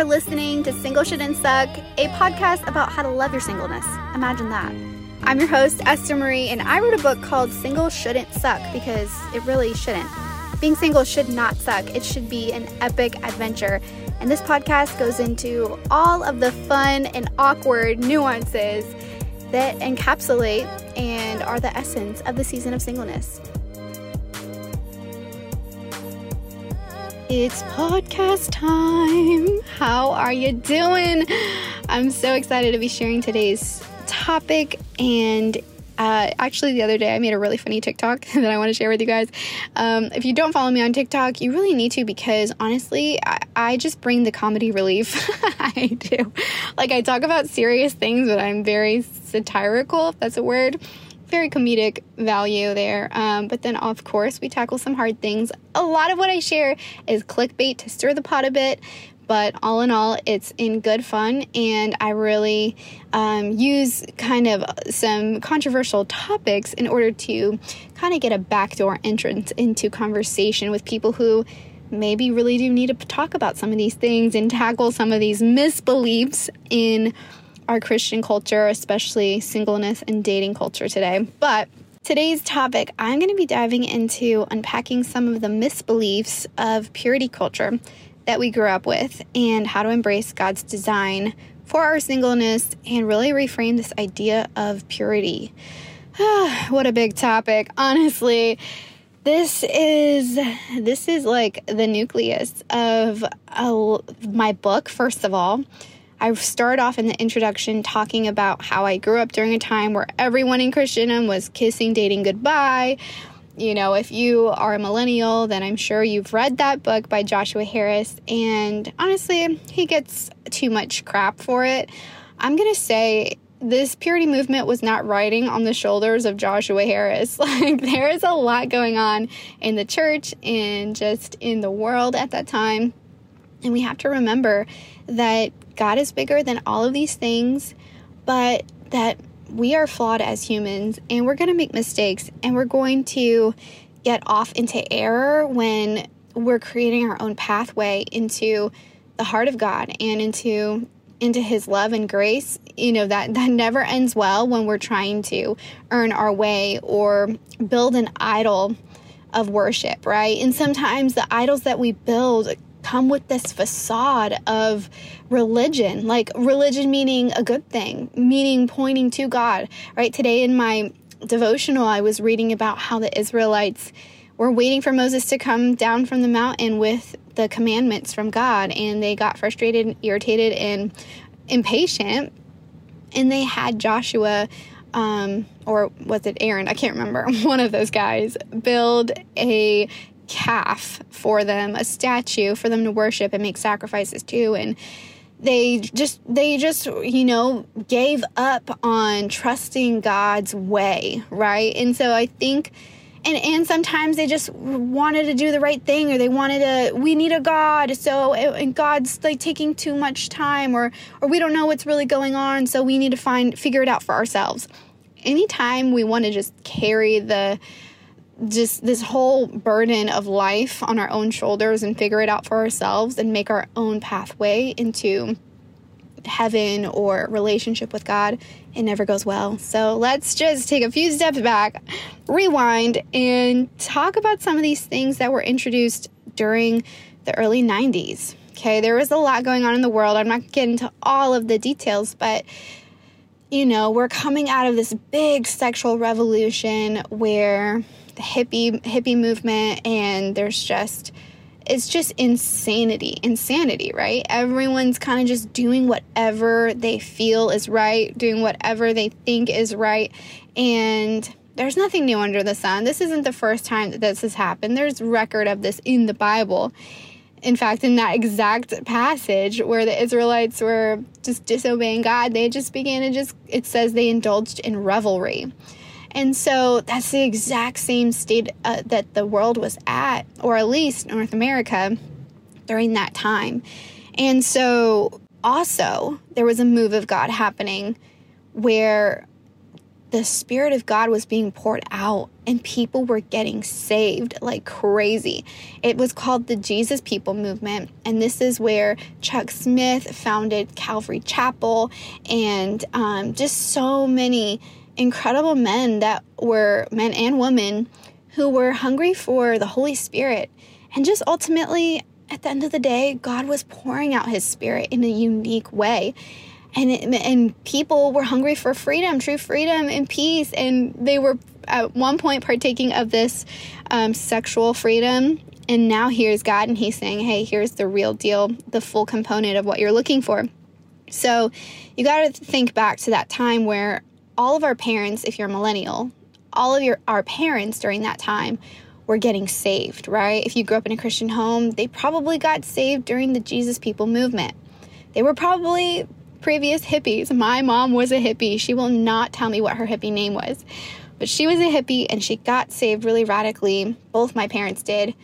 you're listening to Single Shouldn't Suck, a podcast about how to love your singleness. Imagine that. I'm your host, Esther Marie, and I wrote a book called Single Shouldn't Suck because it really shouldn't. Being single should not suck, it should be an epic adventure. And this podcast goes into all of the fun and awkward nuances that encapsulate and are the essence of the season of singleness. It's podcast time. How are you doing? I'm so excited to be sharing today's topic. And uh, actually, the other day I made a really funny TikTok that I want to share with you guys. Um, if you don't follow me on TikTok, you really need to because honestly, I, I just bring the comedy relief. I do. Like, I talk about serious things, but I'm very satirical, if that's a word very comedic value there. Um, but then, of course, we tackle some hard things. A lot of what I share is clickbait to stir the pot a bit. But all in all, it's in good fun, and I really um, use kind of some controversial topics in order to kind of get a backdoor entrance into conversation with people who maybe really do need to talk about some of these things and tackle some of these misbeliefs in our Christian culture, especially singleness and dating culture today. But today's topic, I'm going to be diving into unpacking some of the misbeliefs of purity culture that we grew up with and how to embrace God's design for our singleness and really reframe this idea of purity. what a big topic. Honestly, this is this is like the nucleus of uh, my book first of all I start off in the introduction talking about how I grew up during a time where everyone in Christendom was kissing, dating goodbye. You know, if you are a millennial, then I'm sure you've read that book by Joshua Harris. And honestly, he gets too much crap for it. I'm going to say this purity movement was not riding on the shoulders of Joshua Harris. Like, there is a lot going on in the church and just in the world at that time. And we have to remember that God is bigger than all of these things, but that we are flawed as humans and we're going to make mistakes and we're going to get off into error when we're creating our own pathway into the heart of God and into into his love and grace. You know that that never ends well when we're trying to earn our way or build an idol of worship right? And sometimes the idols that we build come with this facade of religion, like religion meaning a good thing, meaning pointing to God. Right today in my devotional, I was reading about how the Israelites were waiting for Moses to come down from the mountain with the commandments from God, and they got frustrated, and irritated, and impatient. And they had Joshua, um, or was it Aaron? I can't remember. One of those guys build a calf for them, a statue for them to worship and make sacrifices to. And they just they just you know gave up on trusting God's way, right? And so I think and and sometimes they just wanted to do the right thing or they wanted to we need a god so and god's like taking too much time or or we don't know what's really going on so we need to find figure it out for ourselves anytime we want to just carry the just this whole burden of life on our own shoulders and figure it out for ourselves and make our own pathway into heaven or relationship with God, it never goes well. So let's just take a few steps back, rewind, and talk about some of these things that were introduced during the early 90s. Okay, there was a lot going on in the world. I'm not getting into all of the details, but you know, we're coming out of this big sexual revolution where hippie hippie movement and there's just it's just insanity insanity right? Everyone's kind of just doing whatever they feel is right doing whatever they think is right and there's nothing new under the sun. This isn't the first time that this has happened. There's record of this in the bible. In fact in that exact passage where the israelites were just disobeying god they just began to just it says they indulged in revelry and so that's the exact same state uh, that the world was at, or at least North America during that time. And so also, there was a move of God happening where the Spirit of God was being poured out and people were getting saved like crazy. It was called the Jesus People Movement. And this is where Chuck Smith founded Calvary Chapel and um, just so many incredible men that were men and women who were hungry for the Holy Spirit. And just ultimately, at the end of the day, God was pouring out his spirit in a unique way and it, and people were hungry for freedom, true freedom and peace, and they were at one point partaking of this um, sexual freedom. And now here's God, and He's saying, "Hey, here's the real deal, the full component of what you're looking for." So you got to think back to that time where all of our parents, if you're a millennial, all of your our parents during that time were getting saved, right? If you grew up in a Christian home, they probably got saved during the Jesus People movement. They were probably previous hippies. My mom was a hippie. She will not tell me what her hippie name was, but she was a hippie and she got saved really radically. Both my parents did.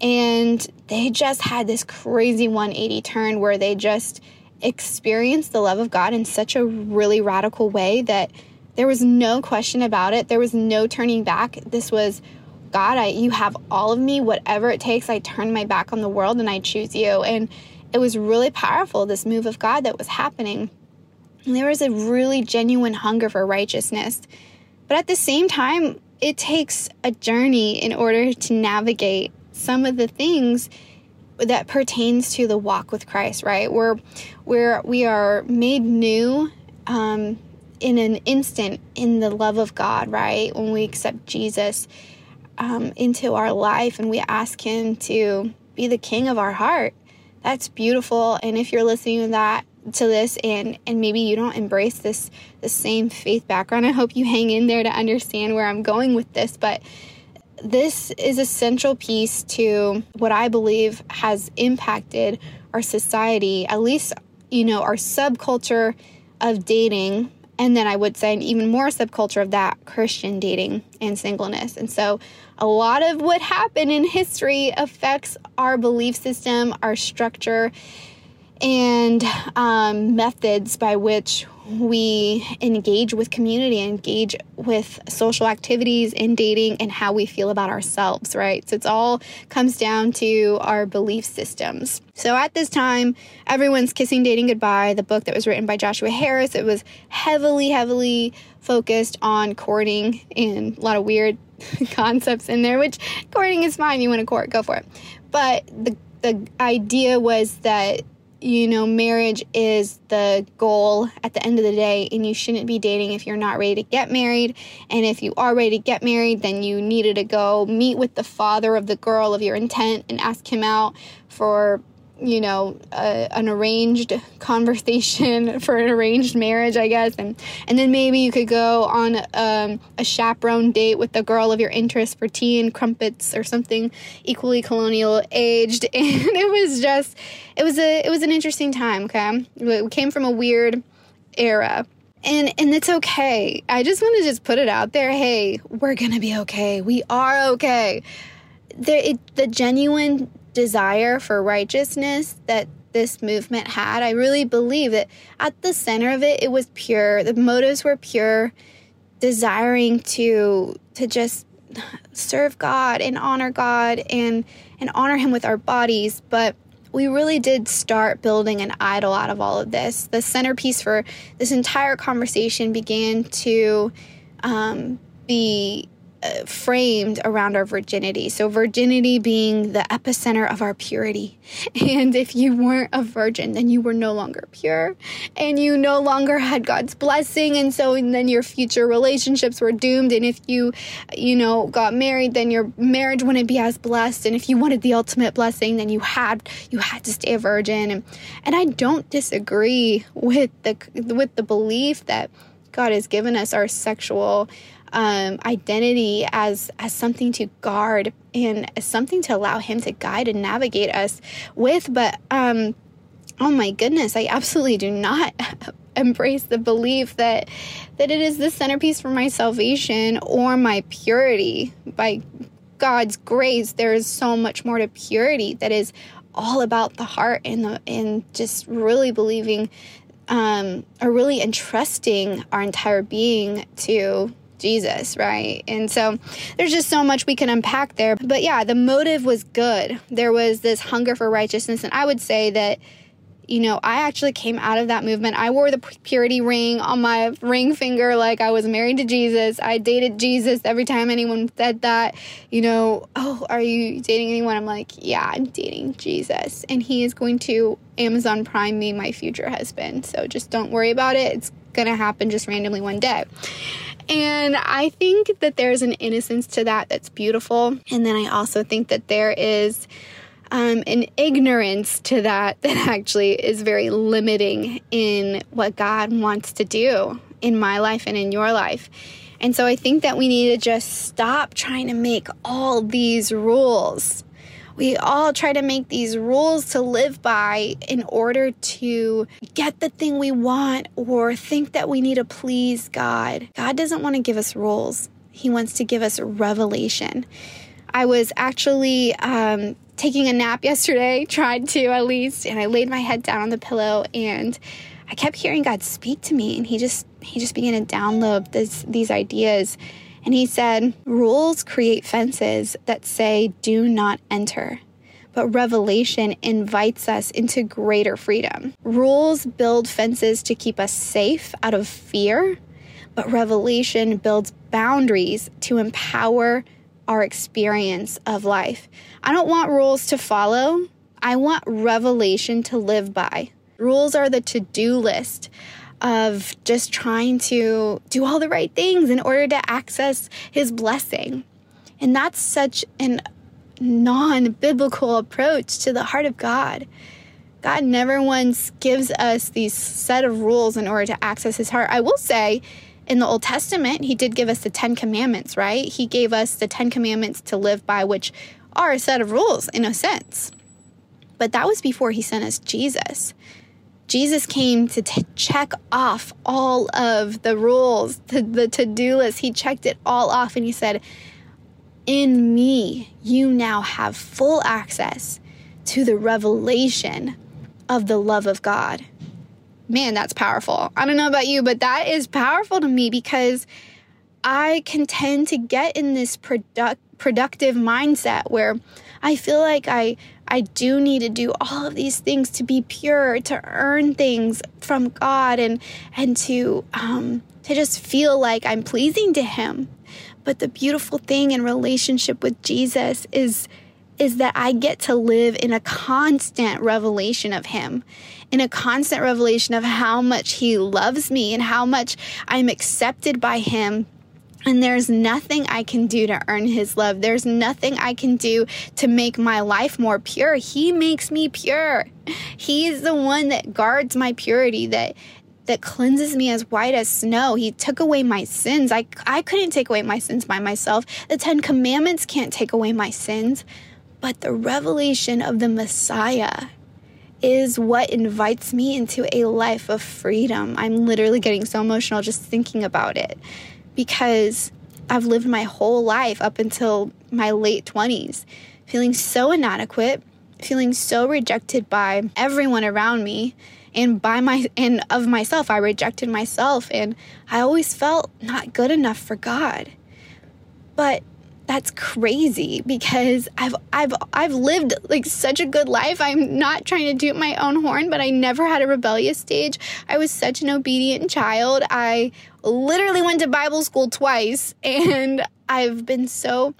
And they just had this crazy 180 turn where they just experienced the love of God in such a really radical way that there was no question about it. There was no turning back. This was God, I you have all of me, whatever it takes. I turn my back on the world and I choose you. And it was really powerful, this move of God that was happening. And there was a really genuine hunger for righteousness. But at the same time, it takes a journey in order to navigate some of the things that pertains to the walk with Christ, right? Where where we are made new um, in an instant in the love of God, right? When we accept Jesus um, into our life and we ask Him to be the King of our heart that's beautiful. And if you're listening to that to this and and maybe you don't embrace this the same faith background, I hope you hang in there to understand where I'm going with this. But this is a central piece to what I believe has impacted our society, at least, you know, our subculture of dating. And then I would say an even more subculture of that Christian dating and singleness. And so a lot of what happened in history affects our belief system, our structure, and um, methods by which we engage with community, engage with social activities and dating, and how we feel about ourselves, right? So it's all comes down to our belief systems. So at this time, everyone's kissing, dating goodbye. The book that was written by Joshua Harris, it was heavily, heavily focused on courting and a lot of weird concepts in there, which courting is fine. You want to court, go for it. But the the idea was that you know marriage is the goal at the end of the day and you shouldn't be dating if you're not ready to get married. And if you are ready to get married then you needed to go meet with the father of the girl of your intent and ask him out for you know an arranged conversation for an arranged marriage i guess. And and then maybe you could go on um, a chaperone date with the girl of your interest for tea and crumpets or something equally colonial aged. And it was just it was a it was an interesting time okay? We came from a weird era. And and it's okay. I just want to just put it out there. Hey we're gonna be okay. We are okay. There it, the genuine desire for righteousness that this movement had. I really believe that at the center of it, it was pure. The motives were pure, desiring to to just serve God and honor God and and honor Him with our bodies. But we really did start building an idol out of all of this. The centerpiece for this entire conversation began to um, be framed around our virginity. So, virginity being the epicenter of our purity. And if you weren't a virgin, then you were no longer pure and you no longer had God's blessing. And so, and then your future relationships were doomed. And if you, you know, got married, then your marriage wouldn't be as blessed. And if you wanted the ultimate blessing, then you had, you had to stay a virgin. And, and I don't disagree with the, with the belief that God has given us our sexual um, identity as as something to guard and as something to allow Him to guide and navigate us with. But um, oh my goodness, I absolutely do not embrace the belief that that it is the centerpiece for my salvation or my purity. By God's grace, there is so much more to purity that is all about the heart and the and just really believing um, are really entrusting our entire being to Jesus, right? And so there's just so much we can unpack there. But yeah, the motive was good. There was this hunger for righteousness. And I would say that you know, I actually came out of that movement. I wore the purity ring on my ring finger like I was married to Jesus. I dated Jesus every time anyone said that, you know, oh, are you dating anyone? I'm like, yeah, I'm dating Jesus. And he is going to Amazon Prime me my future husband. So just don't worry about it. It's going to happen just randomly one day. And I think that there's an innocence to that that's beautiful. And then I also think that there is um, an ignorance to that that actually is very limiting in what God wants to do in my life and in your life. And so I think that we need to just stop trying to make all these rules. We all try to make these rules to live by in order to get the thing we want or think that we need to please God. God doesn't want to give us rules, He wants to give us revelation. I was actually um, taking a nap yesterday, tried to at least, and I laid my head down on the pillow and I kept hearing God speak to me and he just he just began to download this, these ideas. And he said, Rules create fences that say, do not enter. But revelation invites us into greater freedom. Rules build fences to keep us safe out of fear, but revelation builds boundaries to empower our experience of life. I don't want rules to follow, I want revelation to live by. Rules are the to do list of just trying to do all the right things in order to access His blessing. And that's such an non biblical approach to the heart of God. God never once gives us these set of rules in order to access His heart. I will say, in the Old Testament, he did give us the Ten Commandments, right? He gave us the Ten Commandments to live by, which are a set of rules in a sense. But that was before he sent us Jesus. Jesus came to t- check off all of the rules, the, the to do list. He checked it all off and he said, In me, you now have full access to the revelation of the love of God man, that's powerful. I don't know about you, but that is powerful to me because I can tend to get in this product, productive mindset where I feel like I I do need to do all of these things to be pure, to earn things from God, and and to um, to just feel like I'm pleasing to Him. But the beautiful thing in relationship with Jesus is is that I get to live in a constant revelation of Him, in a constant revelation of how much He loves me and how much I'm accepted by Him. And there's nothing I can do to earn His love. There's nothing I can do to make my life more pure. He makes me pure. He is the one that guards my purity, that that cleanses me as white as snow. He took away my sins. I, I couldn't take away my sins by myself. The Ten Commandments can't take away my sins. But the revelation of the Messiah is what invites me into a life of freedom. I'm literally getting so emotional just thinking about it because I've lived my whole life up until my late 20s feeling so inadequate, feeling so rejected by everyone around me and by my and of myself. I rejected myself and I always felt not good enough for God. But that's crazy because I've I've I've lived like such a good life. I'm not trying to toot my own horn, but I never had a rebellious stage. I was such an obedient child. I literally went to Bible school twice and I've been so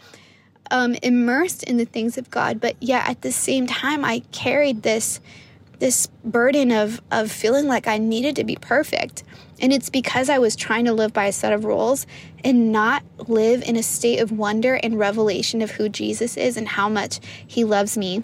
um, immersed in the things of God, but yet at the same time I carried this this burden of of feeling like I needed to be perfect. And it's because I was trying to live by a set of rules and not live in a state of wonder and revelation of who Jesus is and how much he loves me.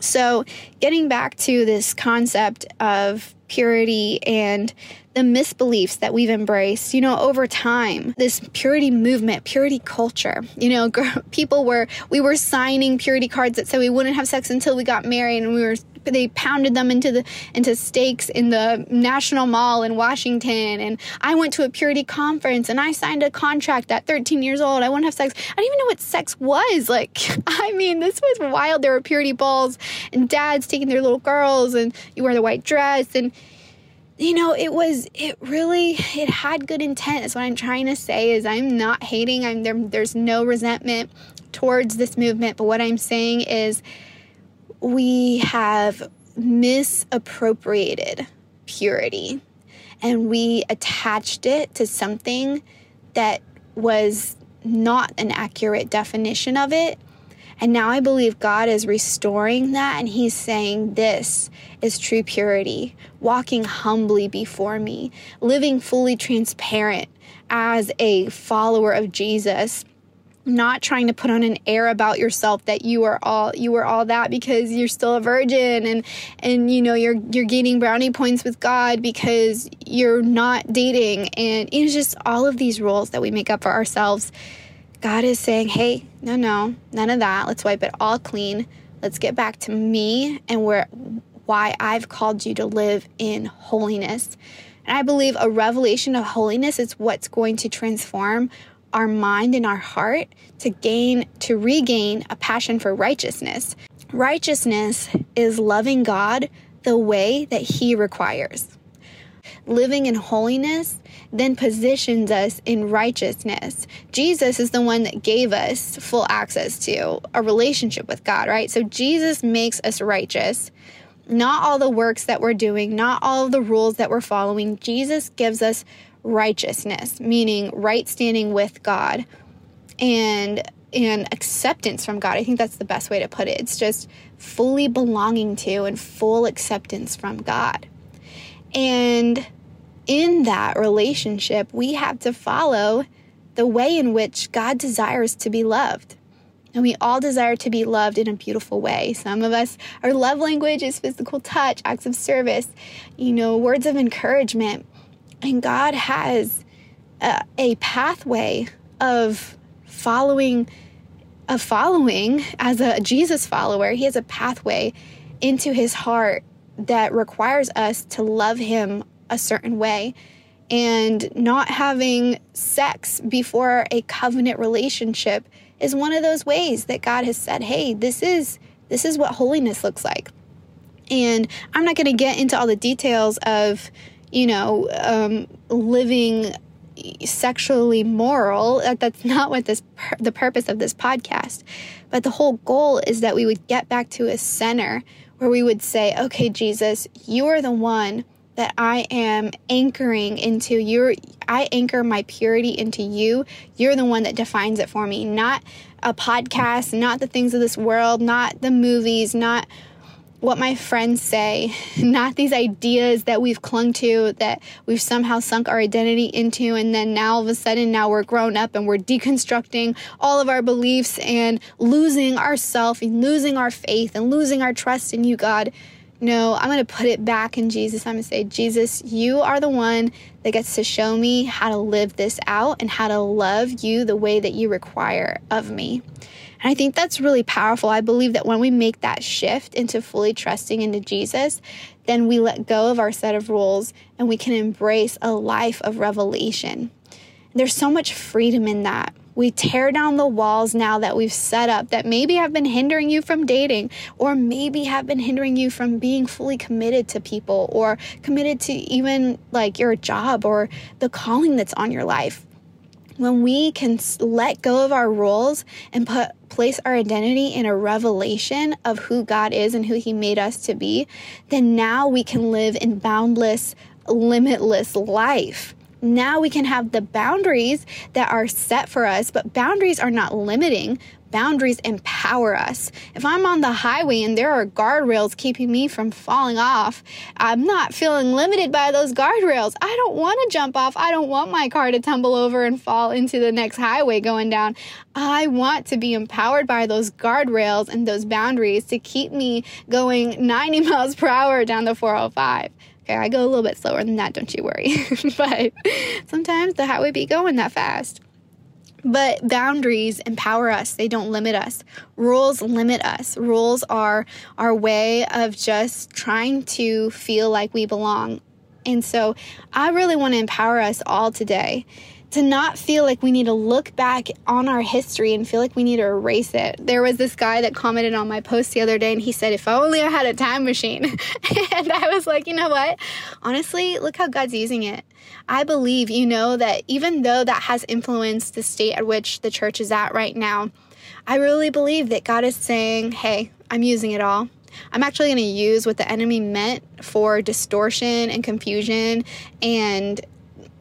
So, getting back to this concept of purity and the misbeliefs that we've embraced, you know, over time, this purity movement, purity culture, you know, people were, we were signing purity cards that said we wouldn't have sex until we got married and we were they pounded them into the into stakes in the National Mall in Washington. And I went to a purity conference and I signed a contract at 13 years old. I wouldn't have sex. I didn't even know what sex was. Like, I mean, this was wild. There were purity balls and dads taking their little girls, and you wear the white dress and you know, it was, it really, it had good intent. That's what I'm trying to say is I'm not hating. I'm there, there's no resentment towards this movement. But what I'm saying is we have misappropriated purity and we attached it to something that was not an accurate definition of it. And now I believe God is restoring that and He's saying, This is true purity, walking humbly before me, living fully transparent as a follower of Jesus not trying to put on an air about yourself that you are all you are all that because you're still a virgin and and you know you're you're gaining brownie points with God because you're not dating and it's just all of these rules that we make up for ourselves. God is saying, "Hey, no, no, none of that. Let's wipe it all clean. Let's get back to me and where why I've called you to live in holiness." And I believe a revelation of holiness is what's going to transform our mind and our heart to gain, to regain a passion for righteousness. Righteousness is loving God the way that He requires. Living in holiness then positions us in righteousness. Jesus is the one that gave us full access to a relationship with God, right? So Jesus makes us righteous. Not all the works that we're doing, not all the rules that we're following. Jesus gives us righteousness, meaning right standing with God and and acceptance from God. I think that's the best way to put it. It's just fully belonging to and full acceptance from God. And in that relationship, we have to follow the way in which God desires to be loved. And we all desire to be loved in a beautiful way. Some of us, our love language is physical touch, acts of service, you know, words of encouragement. And God has a, a pathway of following of following as a Jesus follower. He has a pathway into his heart that requires us to love him a certain way and not having sex before a covenant relationship is one of those ways that God has said, "Hey, this is this is what holiness looks like." And I'm not going to get into all the details of you know, um, living sexually moral. That's not what this the purpose of this podcast. But the whole goal is that we would get back to a center where we would say, "Okay, Jesus, you are the one that I am anchoring into. You're I anchor my purity into you. You're the one that defines it for me, not a podcast, not the things of this world, not the movies, not what my friends say, not these ideas that we've clung to, that we've somehow sunk our identity into, and then now all of a sudden now we're grown up and we're deconstructing all of our beliefs and losing ourself and losing our faith and losing our trust in you, God. No, I'm going to put it back in Jesus. I'm going to say, Jesus, you are the one that gets to show me how to live this out and how to love you the way that you require of me. And I think that's really powerful. I believe that when we make that shift into fully trusting into Jesus, then we let go of our set of rules and we can embrace a life of revelation. There's so much freedom in that. We tear down the walls now that we've set up that maybe have been hindering you from dating, or maybe have been hindering you from being fully committed to people, or committed to even like your job or the calling that's on your life when we can let go of our rules and put place our identity in a revelation of who God is and who he made us to be, then now we can live in boundless, limitless life. Now we can have the boundaries that are set for us, but boundaries are not limiting, boundaries empower us. If I'm on the highway and there are guardrails keeping me from falling off, I'm not feeling limited by those guardrails. I don't want to jump off. I don't want my car to tumble over and fall into the next highway going down. I want to be empowered by those guardrails and those boundaries to keep me going 90 miles per hour down the 405. I go a little bit slower than that, don't you worry. but sometimes the highway be going that fast. But boundaries empower us, they don't limit us. Rules limit us. Rules are our way of just trying to feel like we belong. And so I really want to empower us all today to not feel like we need to look back on our history and feel like we need to erase it. There was this guy that commented on my post the other day and he said, If only I had a time machine. and I was like, You know what? Honestly, look how God's using it. I believe, you know, that even though that has influenced the state at which the church is at right now, I really believe that God is saying, Hey, I'm using it all. I'm actually going to use what the enemy meant for distortion and confusion and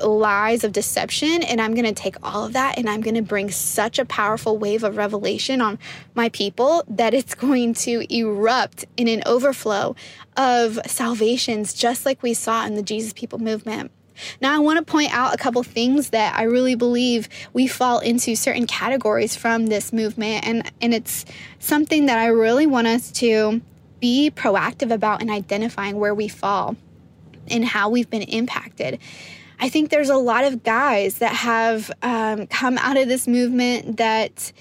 lies of deception and I'm going to take all of that and I'm going to bring such a powerful wave of revelation on my people that it's going to erupt in an overflow of salvations just like we saw in the Jesus people movement. Now, I want to point out a couple things that I really believe we fall into certain categories from this movement, and, and it's something that I really want us to be proactive about in identifying where we fall and how we've been impacted. I think there's a lot of guys that have um, come out of this movement that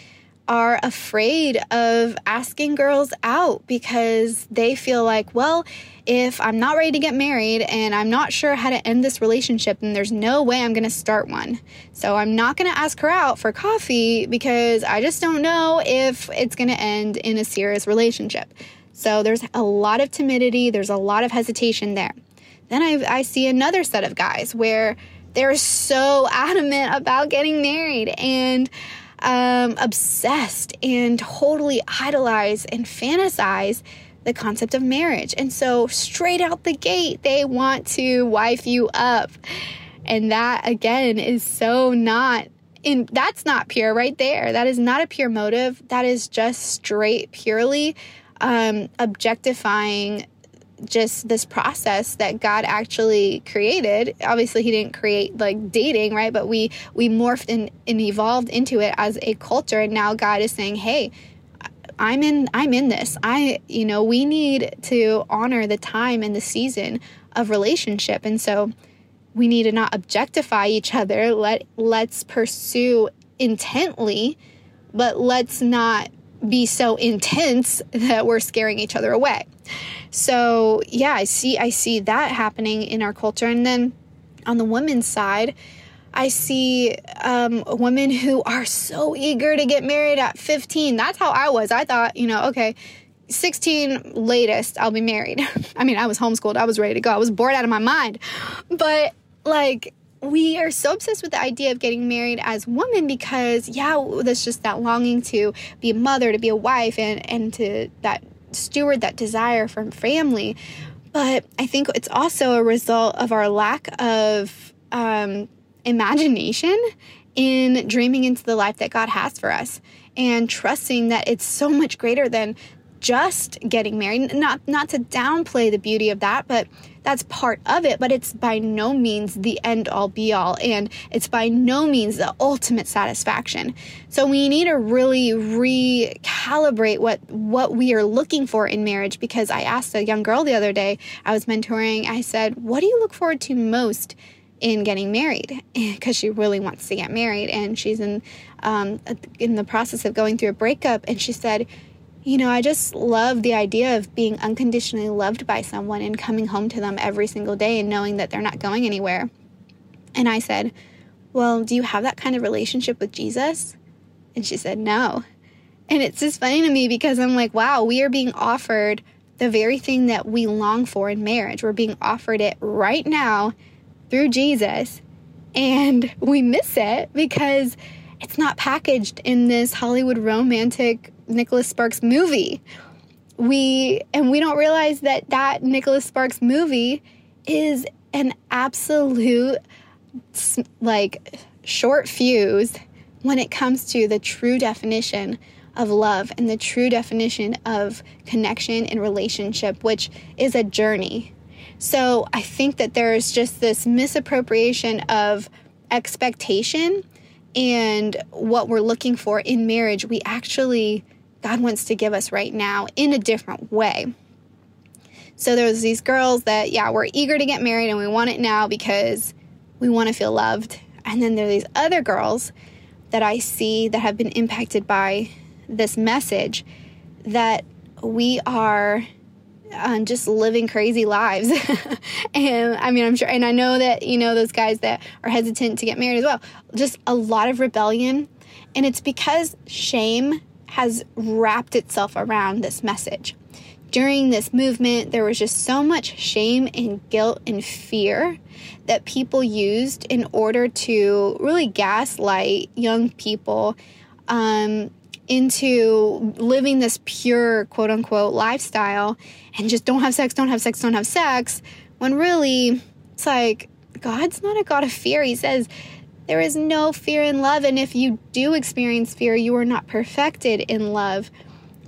are afraid of asking girls out because they feel like, well, if I'm not ready to get married and I'm not sure how to end this relationship, then there's no way I'm going to start one. So I'm not going to ask her out for coffee because I just don't know if it's going to end in a serious relationship. So there's a lot of timidity, there's a lot of hesitation there. Then I, I see another set of guys where they're so adamant about getting married and um, obsessed and totally idolize and fantasize the concept of marriage. And so, straight out the gate, they want to wife you up. And that, again, is so not. In, that's not pure right there. That is not a pure motive. That is just straight, purely um, objectifying just this process that God actually created. Obviously, He didn't create like dating, right? But we we morphed and, and evolved into it as a culture, and now God is saying, "Hey, I'm in I'm in this. I you know we need to honor the time and the season of relationship, and so we need to not objectify each other. Let let's pursue intently, but let's not be so intense that we're scaring each other away. So, yeah, I see I see that happening in our culture and then on the women's side, I see um, women who are so eager to get married at 15. That's how I was. I thought, you know, okay, 16 latest, I'll be married. I mean, I was homeschooled, I was ready to go, I was bored out of my mind. But like, we are so obsessed with the idea of getting married as women because yeah there's just that longing to be a mother to be a wife and and to that steward that desire from family. But i think it's also a result of our lack of um, imagination in dreaming into the life that god has for us and trusting that it's so much greater than just getting married not not to downplay the beauty of that but that's part of it, but it's by no means the end all be all, and it's by no means the ultimate satisfaction. So we need to really recalibrate what what we are looking for in marriage. Because I asked a young girl the other day, I was mentoring. I said, "What do you look forward to most?" in getting married because she really wants to get married and she's in um, in the process of going through a breakup and she said you know, I just love the idea of being unconditionally loved by someone and coming home to them every single day and knowing that they're not going anywhere. And I said, Well, do you have that kind of relationship with Jesus? And she said, No. And it's just funny to me because I'm like, wow, we are being offered the very thing that we long for in marriage. We're being offered it right now through Jesus. And we miss it because it's not packaged in this Hollywood romantic Nicholas Sparks movie. We and we don't realize that that Nicholas Sparks movie is an absolute like short fuse when it comes to the true definition of love and the true definition of connection and relationship, which is a journey. So I think that there's just this misappropriation of expectation and what we're looking for in marriage. We actually God wants to give us right now in a different way. So there's these girls that, yeah, we're eager to get married and we want it now because we want to feel loved. And then there are these other girls that I see that have been impacted by this message that we are um, just living crazy lives. and I mean, I'm sure, and I know that, you know, those guys that are hesitant to get married as well, just a lot of rebellion. And it's because shame has wrapped itself around this message. During this movement, there was just so much shame and guilt and fear that people used in order to really gaslight young people um, into living this pure quote unquote lifestyle and just don't have sex, don't have sex, don't have sex, when really it's like God's not a God of fear. He says there is no fear in love. And if you do experience fear, you are not perfected in love.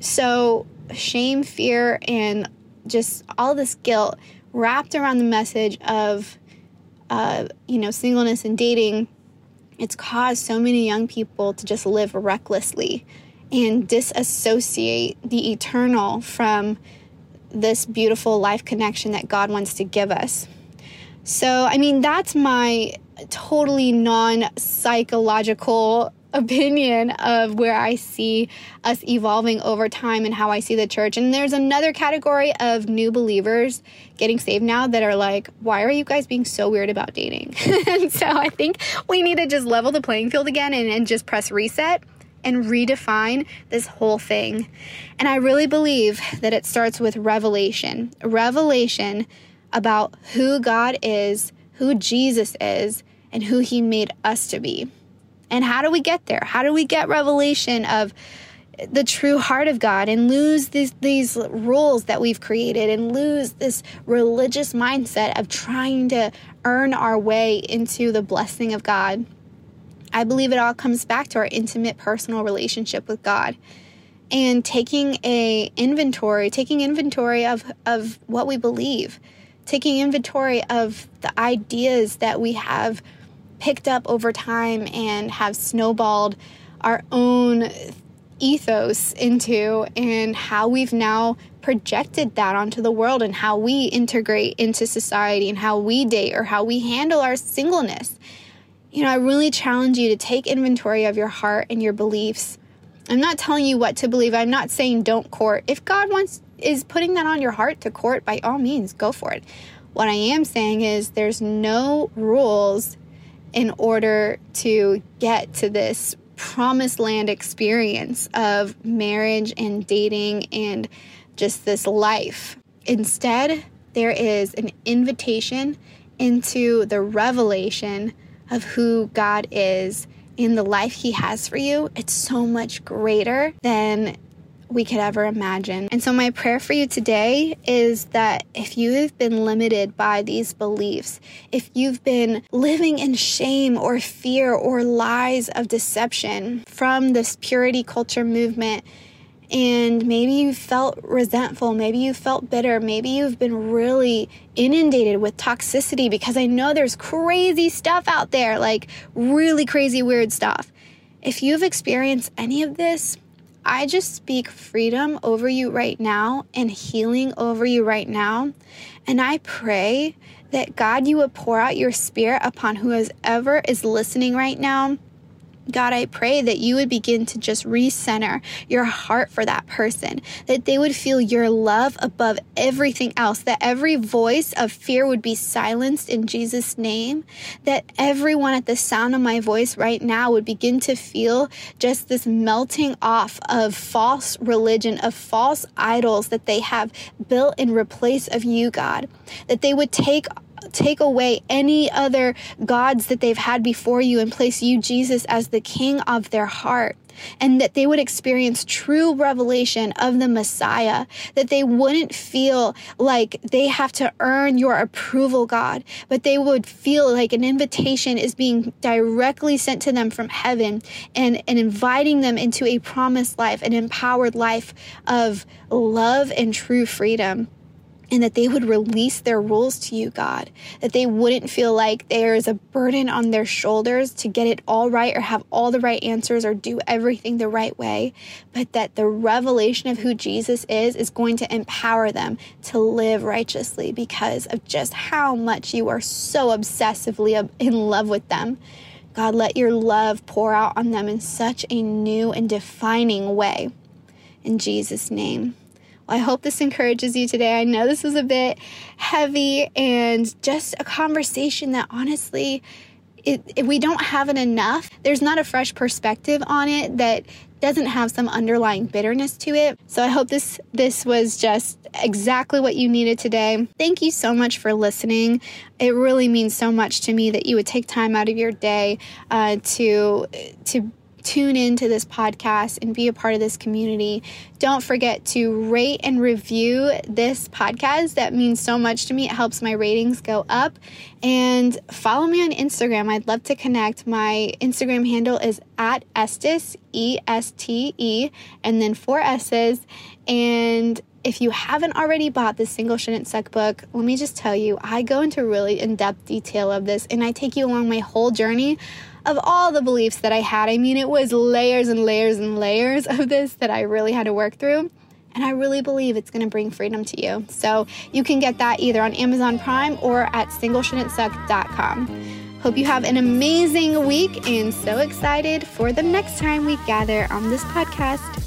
So, shame, fear, and just all this guilt wrapped around the message of, uh, you know, singleness and dating, it's caused so many young people to just live recklessly and disassociate the eternal from this beautiful life connection that God wants to give us. So, I mean, that's my totally non psychological opinion of where I see us evolving over time and how I see the church. And there's another category of new believers getting saved now that are like, why are you guys being so weird about dating? and so I think we need to just level the playing field again and, and just press reset and redefine this whole thing. And I really believe that it starts with revelation revelation about who God is, who Jesus is, and who He made us to be. And how do we get there? How do we get revelation of the true heart of God and lose these, these rules that we've created and lose this religious mindset of trying to earn our way into the blessing of God? I believe it all comes back to our intimate personal relationship with God and taking a inventory, taking inventory of of what we believe, taking inventory of the ideas that we have picked up over time and have snowballed our own ethos into and how we've now projected that onto the world and how we integrate into society and how we date or how we handle our singleness you know, I really challenge you to take inventory of your heart and your beliefs. I'm not telling you what to believe. I'm not saying don't court. If God wants is putting that on your heart to court, by all means, go for it. What I am saying is there's no rules in order to get to this promised land experience of marriage and dating and just this life. Instead, there is an invitation into the revelation of who God is in the life He has for you, it's so much greater than we could ever imagine. And so, my prayer for you today is that if you have been limited by these beliefs, if you've been living in shame or fear or lies of deception from this purity culture movement, and maybe you felt resentful, maybe you felt bitter, maybe you've been really inundated with toxicity because I know there's crazy stuff out there, like really crazy, weird stuff. If you've experienced any of this, I just speak freedom over you right now and healing over you right now. And I pray that God, you would pour out your spirit upon whoever is listening right now God, I pray that you would begin to just recenter your heart for that person, that they would feel your love above everything else, that every voice of fear would be silenced in Jesus' name, that everyone at the sound of my voice right now would begin to feel just this melting off of false religion, of false idols that they have built in replace of you, God, that they would take take away any other gods that they've had before you and place you, Jesus, as the king of their heart. And that they would experience true revelation of the Messiah, that they wouldn't feel like they have to earn your approval, God, but they would feel like an invitation is being directly sent to them from heaven and, and inviting them into a promised life, an empowered life of love and true freedom and that they would release their rules to you, God. That they wouldn't feel like there is a burden on their shoulders to get it all right or have all the right answers or do everything the right way, but that the revelation of who Jesus is is going to empower them to live righteously because of just how much you are so obsessively in love with them. God, let your love pour out on them in such a new and defining way. In Jesus' name. Well, I hope this encourages you today. I know this was a bit heavy and just a conversation that honestly, it, we don't have it enough. There's not a fresh perspective on it that doesn't have some underlying bitterness to it. So I hope this this was just exactly what you needed today. Thank you so much for listening. It really means so much to me that you would take time out of your day uh, to to tune into this podcast and be a part of this community. Don't forget to rate and review this podcast. That means so much to me. It helps my ratings go up. And follow me on Instagram. I'd love to connect. My Instagram handle is at Estes, E S T E, and then four S's. And if you haven't already bought the Single Shouldn't Suck book, let me just tell you, I go into really in depth detail of this and I take you along my whole journey of all the beliefs that I had. I mean, it was layers and layers and layers of this that I really had to work through. And I really believe it's going to bring freedom to you. So you can get that either on Amazon Prime or at singleshouldn'tsuck.com. Hope you have an amazing week and so excited for the next time we gather on this podcast.